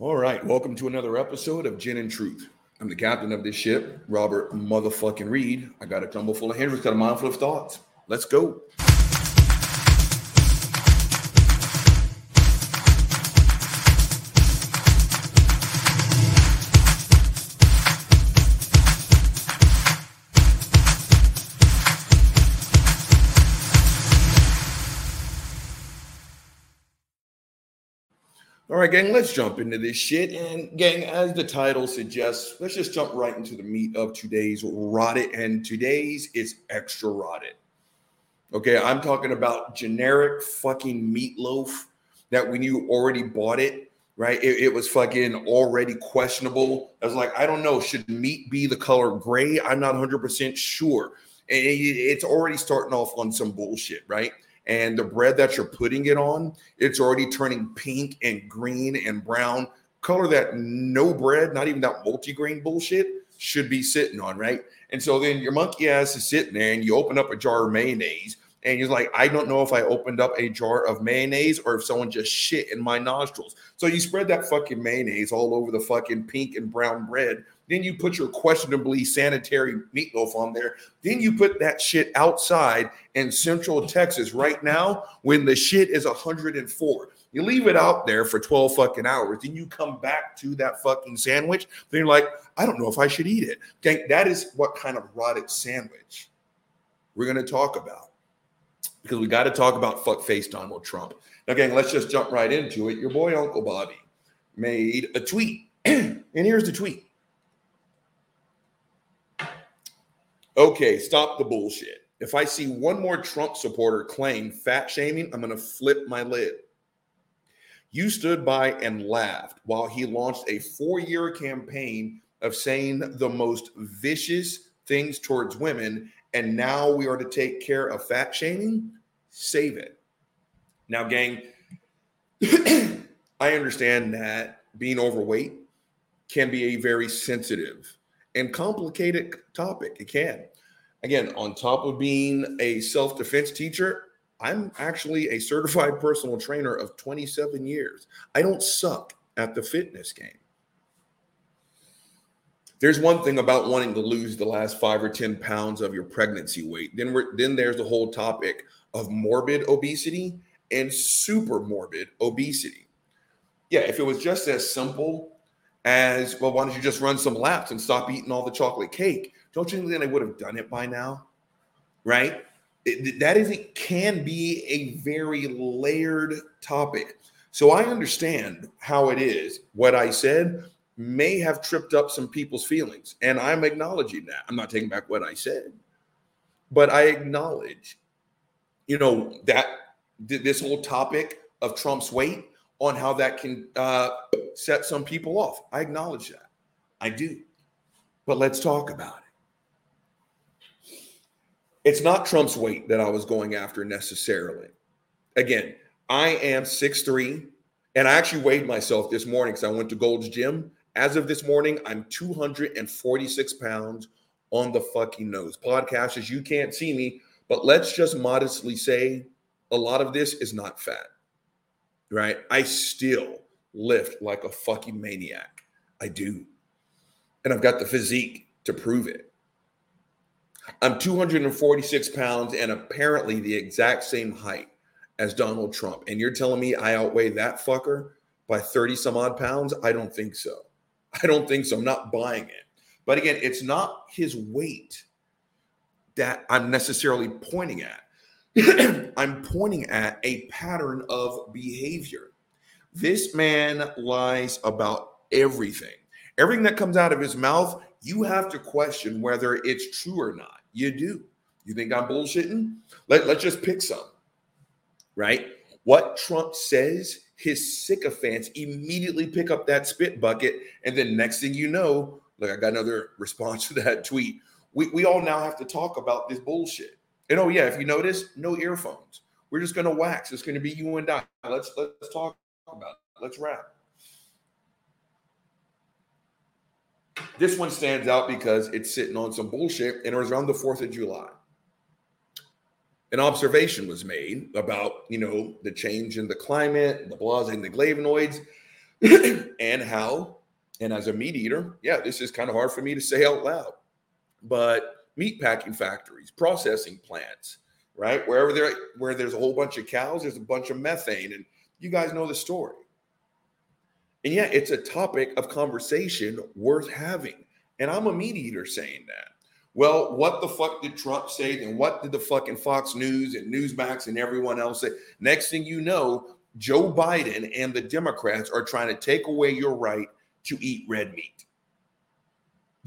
All right, welcome to another episode of Gin and Truth. I'm the captain of this ship, Robert motherfucking Reed. I got a tumble full of Hendrick's, got a full of thoughts. Let's go. Right, gang, let's jump into this shit. And, gang, as the title suggests, let's just jump right into the meat of today's rotted. And today's is extra rotted. Okay, I'm talking about generic fucking meatloaf that when you already bought it, right? It, it was fucking already questionable. I was like, I don't know, should meat be the color gray? I'm not 100% sure. And it, it's already starting off on some bullshit, right? And the bread that you're putting it on, it's already turning pink and green and brown, color that no bread, not even that multi-grain bullshit, should be sitting on, right? And so then your monkey ass is sitting there and you open up a jar of mayonnaise and you're like, I don't know if I opened up a jar of mayonnaise or if someone just shit in my nostrils. So you spread that fucking mayonnaise all over the fucking pink and brown bread then you put your questionably sanitary meatloaf on there. Then you put that shit outside in central Texas right now when the shit is 104. You leave it out there for 12 fucking hours. Then you come back to that fucking sandwich. Then you're like, I don't know if I should eat it. Okay, that is what kind of rotted sandwich we're going to talk about because we got to talk about fuck face Donald Trump. Now, gang, let's just jump right into it. Your boy Uncle Bobby made a tweet, and here's the tweet. Okay, stop the bullshit. If I see one more Trump supporter claim fat shaming, I'm going to flip my lid. You stood by and laughed while he launched a four year campaign of saying the most vicious things towards women. And now we are to take care of fat shaming. Save it. Now, gang, I understand that being overweight can be a very sensitive and complicated topic. It can. Again, on top of being a self defense teacher, I'm actually a certified personal trainer of 27 years. I don't suck at the fitness game. There's one thing about wanting to lose the last five or 10 pounds of your pregnancy weight. Then, we're, then there's the whole topic of morbid obesity and super morbid obesity. Yeah, if it was just as simple as well, why don't you just run some laps and stop eating all the chocolate cake? Don't you think then I would have done it by now? Right? It, that is it can be a very layered topic. So I understand how it is. What I said may have tripped up some people's feelings, and I'm acknowledging that. I'm not taking back what I said, but I acknowledge, you know, that this whole topic of Trump's weight on how that can uh, set some people off. I acknowledge that. I do. But let's talk about it. It's not Trump's weight that I was going after necessarily. Again, I am 6'3, and I actually weighed myself this morning because I went to Gold's Gym. As of this morning, I'm 246 pounds on the fucking nose. Podcasters, you can't see me, but let's just modestly say a lot of this is not fat right? I still lift like a fucking maniac. I do. And I've got the physique to prove it. I'm 246 pounds and apparently the exact same height as Donald Trump. And you're telling me I outweigh that fucker by 30 some odd pounds? I don't think so. I don't think so. I'm not buying it. But again, it's not his weight that I'm necessarily pointing at. I'm pointing at a pattern of behavior. This man lies about everything. Everything that comes out of his mouth, you have to question whether it's true or not. You do. You think I'm bullshitting? Let, let's just pick some, right? What Trump says, his sycophants immediately pick up that spit bucket. And then next thing you know, look, I got another response to that tweet. We, we all now have to talk about this bullshit. And oh yeah, if you notice, no earphones. We're just gonna wax. It's gonna be you and I. Let's let's talk about it. Let's wrap. This one stands out because it's sitting on some bullshit, and it was around the Fourth of July. An observation was made about you know the change in the climate, the blahs and the flavonoids. and how, and as a meat eater, yeah, this is kind of hard for me to say out loud, but meat packing factories, processing plants, right? Wherever there where there's a whole bunch of cows, there's a bunch of methane, and you guys know the story. And yet, it's a topic of conversation worth having. And I'm a meat eater saying that. Well, what the fuck did Trump say? And what did the fucking Fox News and Newsmax and everyone else say? Next thing you know, Joe Biden and the Democrats are trying to take away your right to eat red meat.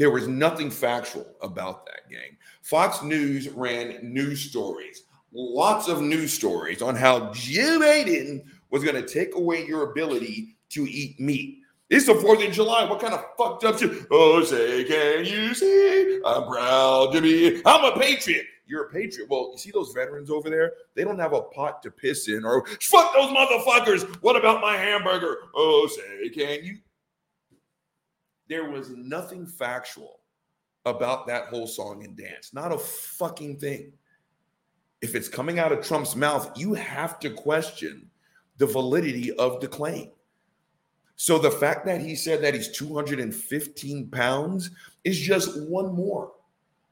There was nothing factual about that, game. Fox News ran news stories, lots of news stories on how Joe Biden was going to take away your ability to eat meat. It's the 4th of July. What kind of fucked up shit? Oh, say, can you see? I'm proud to be. I'm a patriot. You're a patriot. Well, you see those veterans over there? They don't have a pot to piss in or fuck those motherfuckers. What about my hamburger? Oh, say, can you? There was nothing factual about that whole song and dance. Not a fucking thing. If it's coming out of Trump's mouth, you have to question the validity of the claim. So the fact that he said that he's 215 pounds is just one more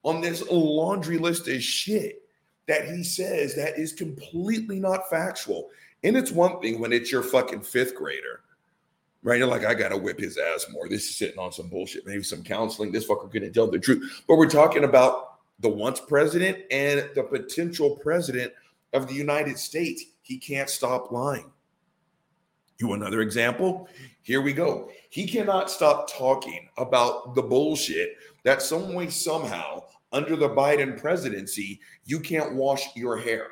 on this laundry list of shit that he says that is completely not factual. And it's one thing when it's your fucking fifth grader, right? You're like, I gotta whip his ass more. This is sitting on some bullshit, maybe some counseling. This fucker couldn't tell the truth. But we're talking about the once president and the potential president of the United States. He can't stop lying. You another example? Here we go. He cannot stop talking about the bullshit that some way, somehow, under the Biden presidency, you can't wash your hair.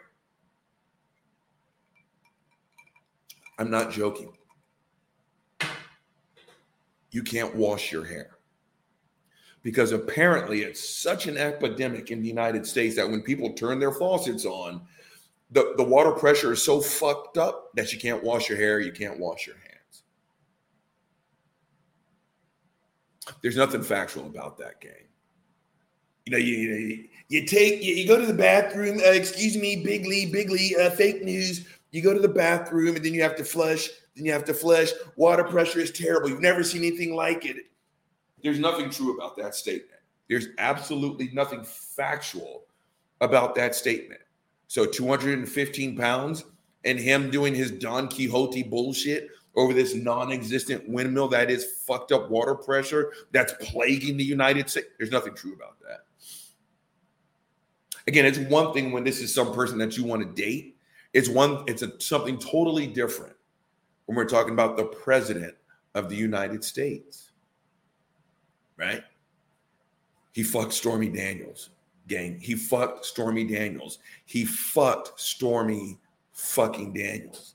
I'm not joking. You can't wash your hair. Because apparently it's such an epidemic in the United States that when people turn their faucets on, the, the water pressure is so fucked up that you can't wash your hair, you can't wash your hands. There's nothing factual about that game. You know, you, you, you take, you, you, go to the bathroom, uh, excuse me, Bigly, Bigly, uh, fake news. You go to the bathroom and then you have to flush, then you have to flush. Water pressure is terrible. You've never seen anything like it. There's nothing true about that statement. There's absolutely nothing factual about that statement. So 215 pounds and him doing his Don Quixote bullshit over this non-existent windmill that is fucked up water pressure that's plaguing the United States. There's nothing true about that. Again, it's one thing when this is some person that you want to date. It's one, it's a, something totally different when we're talking about the president of the United States. Right? He fucked Stormy Daniels gang. He fucked Stormy Daniels. He fucked Stormy fucking Daniels.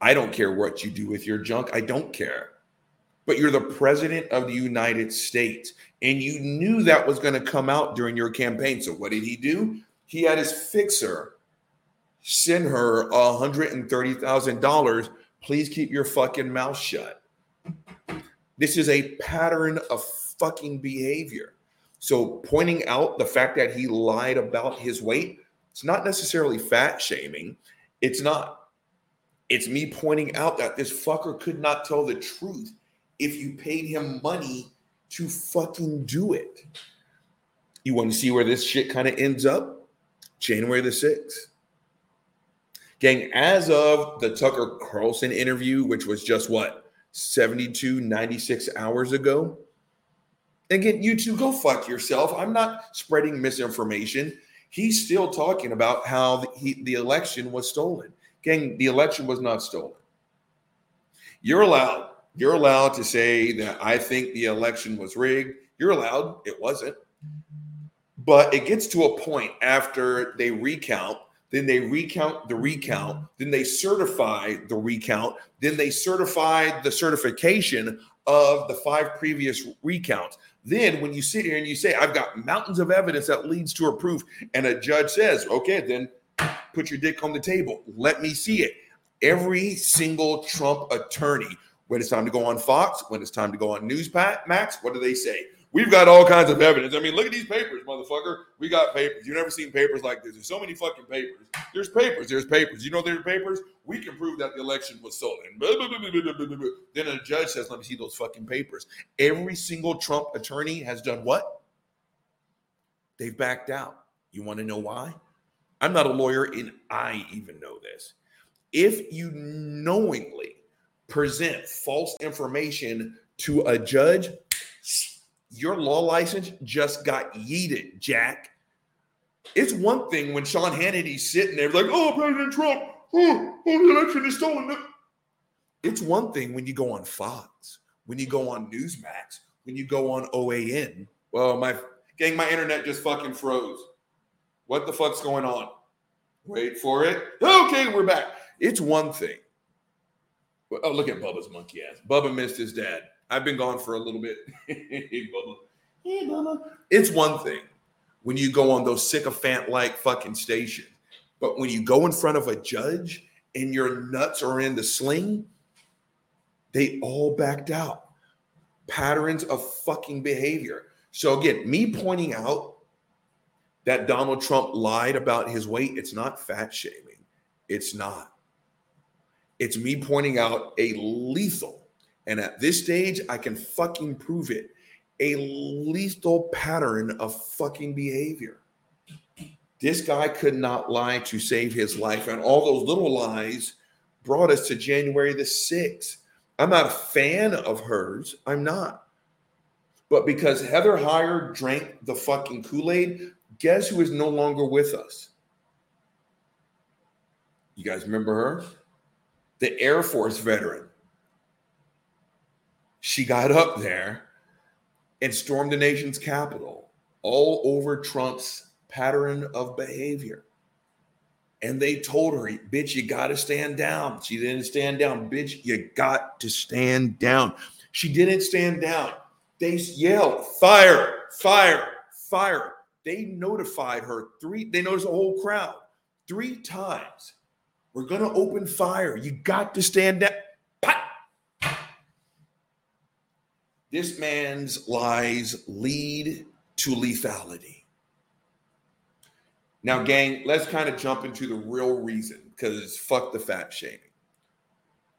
I don't care what you do with your junk. I don't care. But you're the president of the United States. And you knew that was going to come out during your campaign. So what did he do? He had his fixer send her $130,000. Please keep your fucking mouth shut. This is a pattern of fucking behavior. So pointing out the fact that he lied about his weight, it's not necessarily fat shaming. It's not. It's me pointing out that this fucker could not tell the truth if you paid him money to fucking do it. You want to see where this shit kind of ends up? January the 6th. Gang, as of the Tucker Carlson interview, which was just what, 72, 96 hours ago, Again, you two go fuck yourself. I'm not spreading misinformation. He's still talking about how the, he, the election was stolen. Gang, the election was not stolen. You're allowed. You're allowed to say that I think the election was rigged. You're allowed. It wasn't. But it gets to a point after they recount, then they recount the recount, then they certify the recount, then they certify the certification of the five previous recounts. Then, when you sit here and you say, I've got mountains of evidence that leads to a proof, and a judge says, okay, then put your dick on the table. Let me see it. Every single Trump attorney, when it's time to go on Fox, when it's time to go on Newsmax, what do they say? We've got all kinds of evidence. I mean, look at these papers, motherfucker. We got papers. You've never seen papers like this. There's so many fucking papers. There's papers. There's papers. You know there's papers? We can prove that the election was stolen. Then a judge says, let me see those fucking papers. Every single Trump attorney has done what? They've backed out. You want to know why? I'm not a lawyer and I even know this. If you knowingly present false information to a judge, your law license just got yeeted, Jack. It's one thing when Sean Hannity's sitting there like, oh, President Trump, oh, oh the election is stolen. It's one thing when you go on Fox, when you go on Newsmax, when you go on OAN. Well, my gang, my internet just fucking froze. What the fuck's going on? Wait for it. Okay, we're back. It's one thing. Oh, look at Bubba's monkey ass. Bubba missed his dad. I've been gone for a little bit. hey, Bubba. Hey, Bubba. It's one thing when you go on those sycophant like fucking stations. But when you go in front of a judge and your nuts are in the sling, they all backed out. Patterns of fucking behavior. So again, me pointing out that Donald Trump lied about his weight, it's not fat shaming. It's not. It's me pointing out a lethal and at this stage, I can fucking prove it. A lethal pattern of fucking behavior. This guy could not lie to save his life. And all those little lies brought us to January the 6th. I'm not a fan of hers. I'm not. But because Heather Heyer drank the fucking Kool Aid, guess who is no longer with us? You guys remember her? The Air Force veteran she got up there and stormed the nation's capital all over Trump's pattern of behavior. And they told her, bitch, you got to stand down. She didn't stand down. Bitch, you got to stand down. She didn't stand down. They yelled, fire, fire, fire. They notified her three, they noticed a whole crowd three times. We're going to open fire. You got to stand down. This man's lies lead to lethality. Now, gang, let's kind of jump into the real reason because fuck the fat shaming.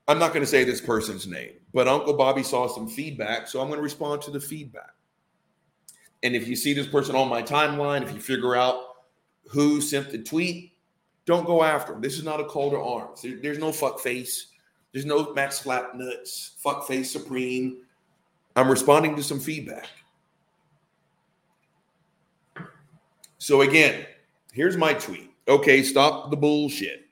I'm not going to say this person's name, but Uncle Bobby saw some feedback, so I'm going to respond to the feedback. And if you see this person on my timeline, if you figure out who sent the tweet, don't go after him. This is not a call to arms. there's no fuck face. There's no Max Slap Nuts, fuck face supreme. I'm responding to some feedback. So again, here's my tweet. Okay, stop the bullshit.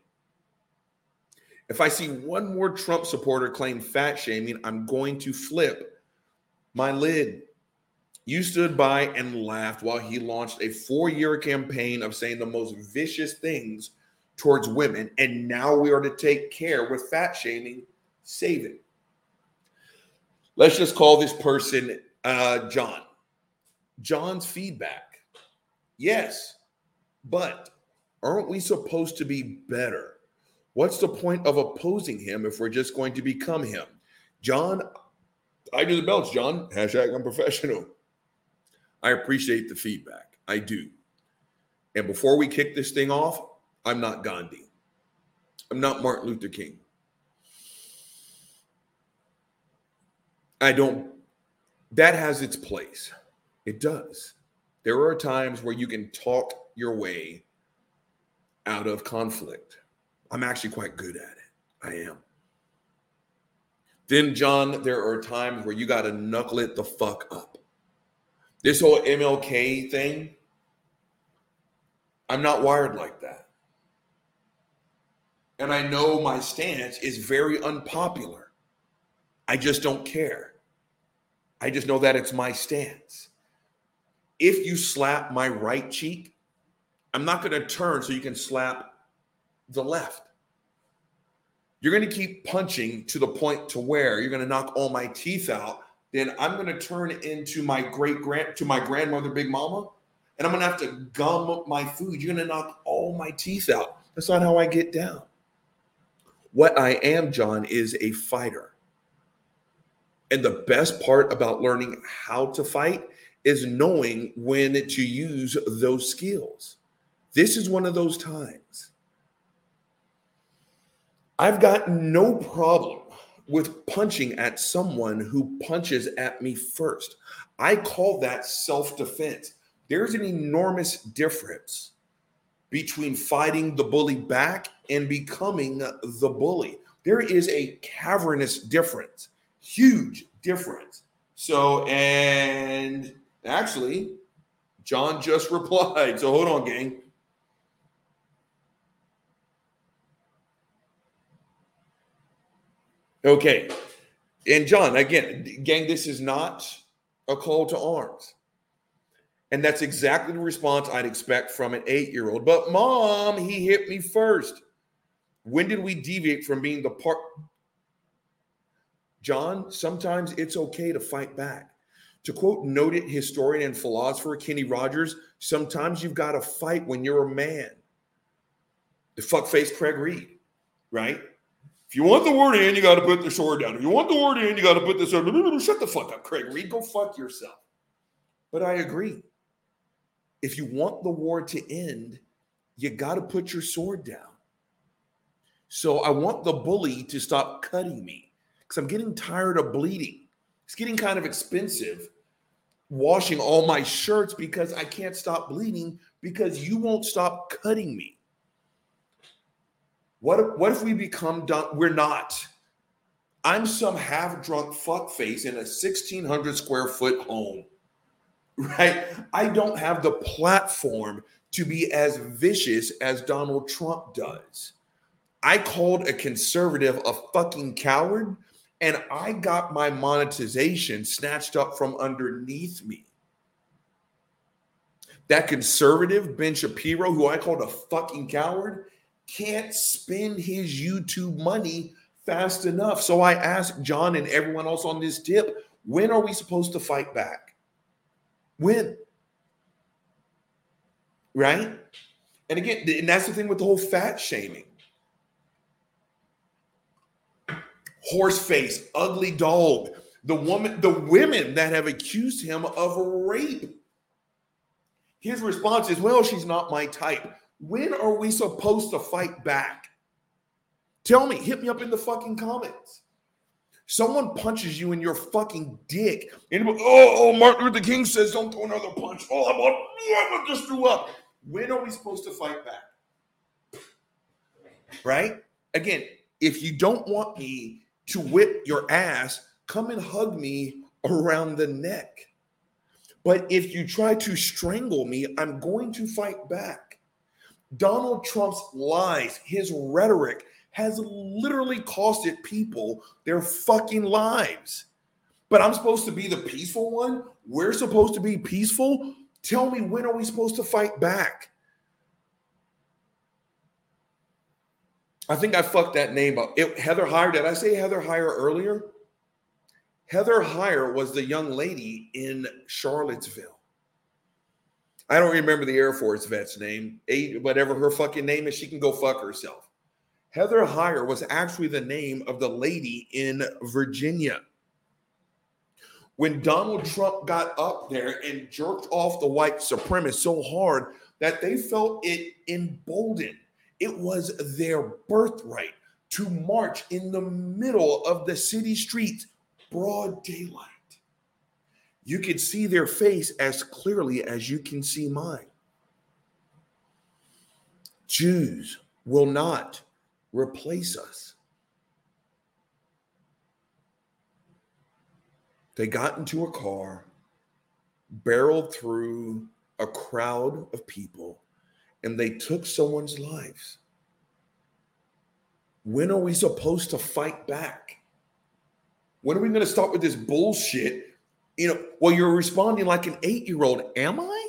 If I see one more Trump supporter claim fat shaming, I'm going to flip my lid. You stood by and laughed while he launched a four year campaign of saying the most vicious things towards women. And now we are to take care with fat shaming. Save it. Let's just call this person uh, John. John's feedback. Yes, but aren't we supposed to be better? What's the point of opposing him if we're just going to become him? John, I do the belts, John. Hashtag I'm professional. I appreciate the feedback. I do. And before we kick this thing off, I'm not Gandhi. I'm not Martin Luther King. I don't, that has its place. It does. There are times where you can talk your way out of conflict. I'm actually quite good at it. I am. Then, John, there are times where you got to knuckle it the fuck up. This whole MLK thing, I'm not wired like that. And I know my stance is very unpopular. I just don't care. I just know that it's my stance. If you slap my right cheek, I'm not going to turn so you can slap the left. You're going to keep punching to the point to where you're going to knock all my teeth out. Then I'm going to turn into my great grand to my grandmother, Big Mama, and I'm going to have to gum up my food. You're going to knock all my teeth out. That's not how I get down. What I am, John, is a fighter. And the best part about learning how to fight is knowing when to use those skills. This is one of those times. I've got no problem with punching at someone who punches at me first. I call that self defense. There's an enormous difference between fighting the bully back and becoming the bully. There is a cavernous difference, huge difference. So, and actually, John just replied. So hold on, gang. Okay. And John, again, gang, this is not a call to arms. And that's exactly the response I'd expect from an eight year old. But mom, he hit me first. When did we deviate from being the part? John, sometimes it's okay to fight back. To quote noted historian and philosopher Kenny Rogers, sometimes you've got to fight when you're a man. The fuckface Craig Reed, right? If you want the word in, you got to put the sword down. If you want the word in, you got to put the sword. Shut the fuck up, Craig Reed. Go fuck yourself. But I agree. If you want the war to end, you got to put your sword down. So I want the bully to stop cutting me because I'm getting tired of bleeding. It's getting kind of expensive washing all my shirts because I can't stop bleeding because you won't stop cutting me. What if, what if we become done? We're not. I'm some half drunk fuckface in a 1600 square foot home, right? I don't have the platform to be as vicious as Donald Trump does. I called a conservative a fucking coward and I got my monetization snatched up from underneath me. That conservative, Ben Shapiro, who I called a fucking coward, can't spend his YouTube money fast enough. So I asked John and everyone else on this tip when are we supposed to fight back? When? Right? And again, and that's the thing with the whole fat shaming. Horse face, ugly dog. The woman, the women that have accused him of rape. His response is, well, she's not my type. When are we supposed to fight back? Tell me, hit me up in the fucking comments. Someone punches you in your fucking dick. And oh, oh, Martin Luther King says, don't throw another punch. Oh, I'm, on, I just threw up. When are we supposed to fight back? Right? Again, if you don't want me to whip your ass, come and hug me around the neck. But if you try to strangle me, I'm going to fight back. Donald Trump's lies, his rhetoric has literally costed people their fucking lives. But I'm supposed to be the peaceful one. We're supposed to be peaceful. Tell me when are we supposed to fight back? I think I fucked that name up. It, Heather Heyer, did I say Heather Heyer earlier? Heather Heyer was the young lady in Charlottesville. I don't remember the Air Force vet's name. whatever her fucking name is, she can go fuck herself. Heather Heyer was actually the name of the lady in Virginia. When Donald Trump got up there and jerked off the white supremacists so hard that they felt it emboldened, it was their birthright to march in the middle of the city streets, broad daylight you could see their face as clearly as you can see mine. Jews will not replace us. They got into a car, barreled through a crowd of people, and they took someone's lives. When are we supposed to fight back? When are we going to stop with this bullshit you know, well, you're responding like an eight year old. Am I?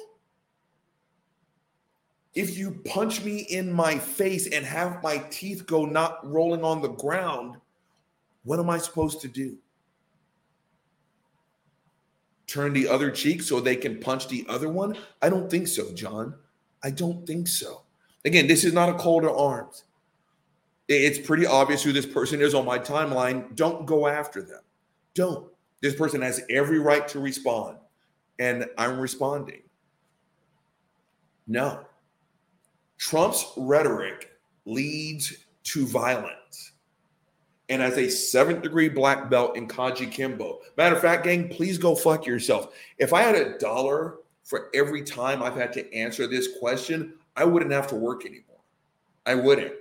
If you punch me in my face and have my teeth go not rolling on the ground, what am I supposed to do? Turn the other cheek so they can punch the other one? I don't think so, John. I don't think so. Again, this is not a call to arms. It's pretty obvious who this person is on my timeline. Don't go after them. Don't. This person has every right to respond. and I'm responding. No. Trump's rhetoric leads to violence. And as a seventh degree black belt in Kajukenbo, matter of fact, gang, please go fuck yourself. If I had a dollar for every time I've had to answer this question, I wouldn't have to work anymore. I wouldn't.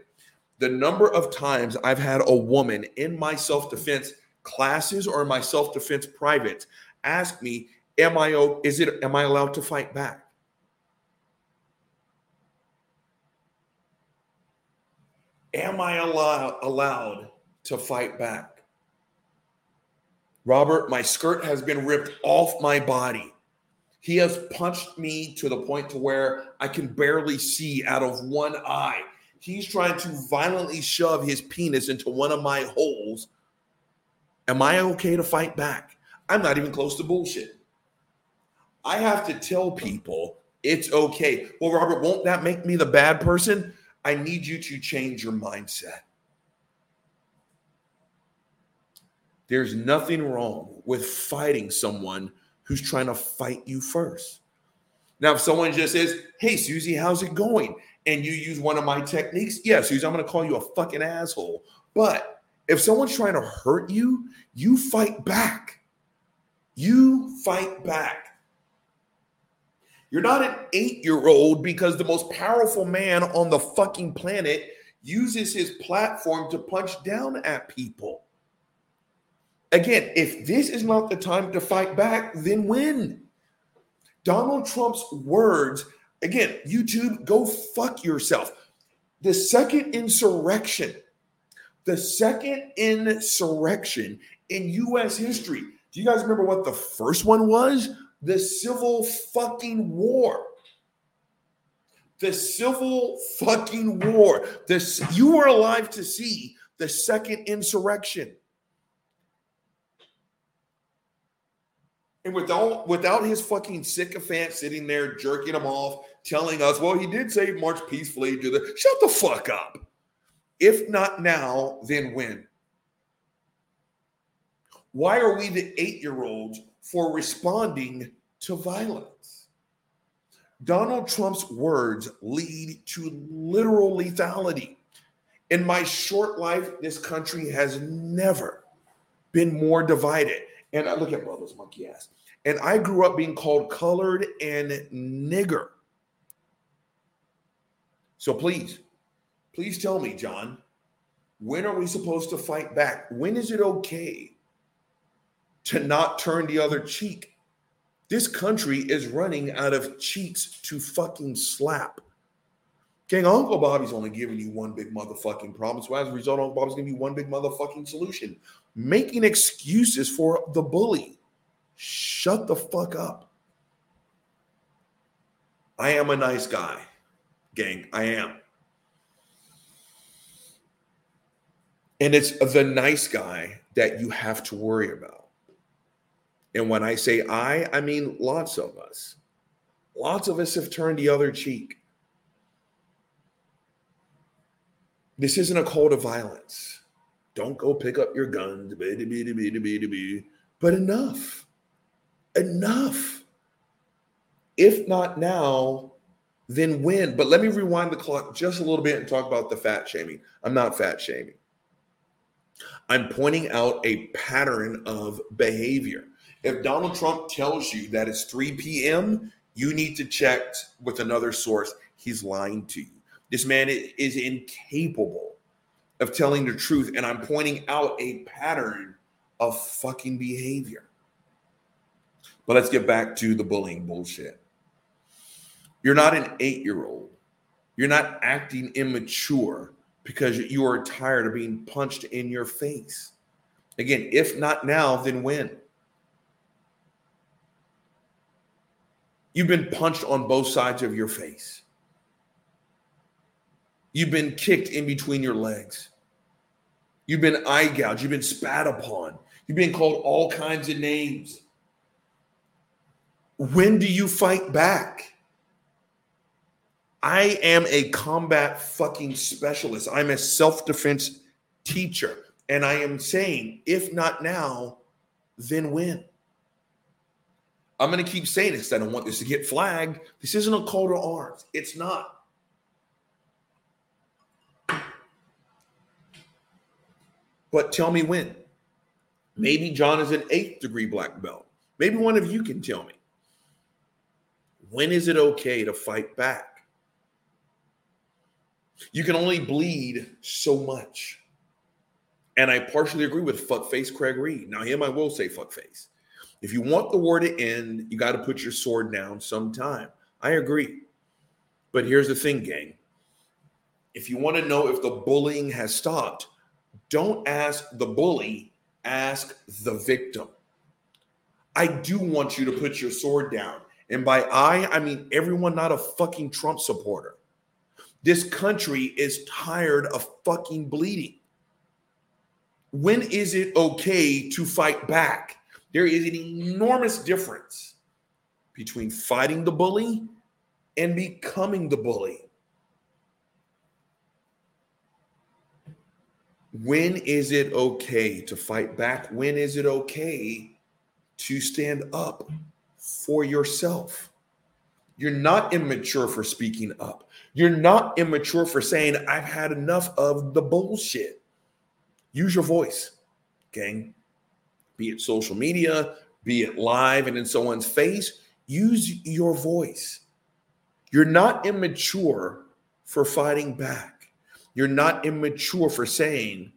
The number of times I've had a woman in my self defense classes or my self defense privates ask me, "Am I? Is it? Am I allowed to fight back?" Am I allow, allowed to fight back? Robert, my skirt has been ripped off my body. He has punched me to the point to where I can barely see out of one eye. He's trying to violently shove his penis into one of my holes. Am I okay to fight back? I'm not even close to bullshit. I have to tell people it's okay. Well, Robert, won't that make me the bad person? I need you to change your mindset. There's nothing wrong with fighting someone who's trying to fight you first. Now, if someone just says, Hey, Susie, how's it going? And you use one of my techniques, yeah, Susie, I'm going to call you a fucking asshole. But if someone's trying to hurt you, you fight back. You fight back. You're not an eight year old because the most powerful man on the fucking planet uses his platform to punch down at people. Again, if this is not the time to fight back, then when? Donald Trump's words, again, YouTube, go fuck yourself. The second insurrection, the second insurrection in US history. Do you guys remember what the first one was? the Civil fucking War. The Civil fucking War. This you were alive to see the second insurrection. And without without his fucking sycophant sitting there jerking him off, telling us, well, he did say march peacefully to the shut the fuck up. If not now, then when? Why are we the eight-year-olds for responding to violence. Donald Trump's words lead to literal lethality. In my short life, this country has never been more divided. And I look at Bubba's monkey ass. And I grew up being called colored and nigger. So please, please tell me, John, when are we supposed to fight back? When is it okay to not turn the other cheek. This country is running out of cheeks to fucking slap. King Uncle Bobby's only giving you one big motherfucking problem. So as a result, Uncle Bobby's giving you one big motherfucking solution. Making excuses for the bully. Shut the fuck up. I am a nice guy, gang. I am. And it's the nice guy that you have to worry about. And when I say I, I mean lots of us. Lots of us have turned the other cheek. This isn't a call to violence. Don't go pick up your guns. But enough. Enough. If not now, then when? But let me rewind the clock just a little bit and talk about the fat shaming. I'm not fat shaming. I'm pointing out a pattern of behavior. If Donald Trump tells you that it's 3 p.m., you need to check with another source. He's lying to you. This man is incapable of telling the truth. And I'm pointing out a pattern of fucking behavior. But let's get back to the bullying bullshit. You're not an eight year old. You're not acting immature because you are tired of being punched in your face. Again, if not now, then when? You've been punched on both sides of your face. You've been kicked in between your legs. You've been eye gouged. You've been spat upon. You've been called all kinds of names. When do you fight back? I am a combat fucking specialist. I'm a self defense teacher. And I am saying, if not now, then when? I'm going to keep saying this. I don't want this to get flagged. This isn't a call to arms. It's not. But tell me when. Maybe John is an eighth degree black belt. Maybe one of you can tell me. When is it okay to fight back? You can only bleed so much. And I partially agree with fuckface Craig Reed. Now, him, I will say fuckface. If you want the war to end, you got to put your sword down sometime. I agree. But here's the thing, gang. If you want to know if the bullying has stopped, don't ask the bully, ask the victim. I do want you to put your sword down. And by I, I mean everyone not a fucking Trump supporter. This country is tired of fucking bleeding. When is it okay to fight back? There is an enormous difference between fighting the bully and becoming the bully. When is it okay to fight back? When is it okay to stand up for yourself? You're not immature for speaking up. You're not immature for saying, I've had enough of the bullshit. Use your voice, gang. Be it social media, be it live and in someone's face, use your voice. You're not immature for fighting back. You're not immature for saying,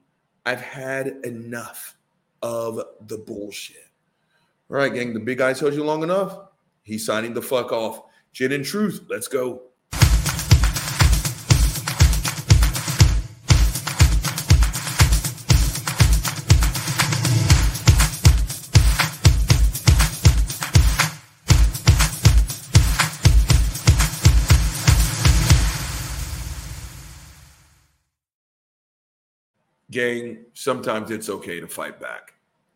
I've had enough of the bullshit. All right, gang, the big guy told you long enough. He's signing the fuck off. Gin and truth, let's go. Gang, sometimes it's okay to fight back.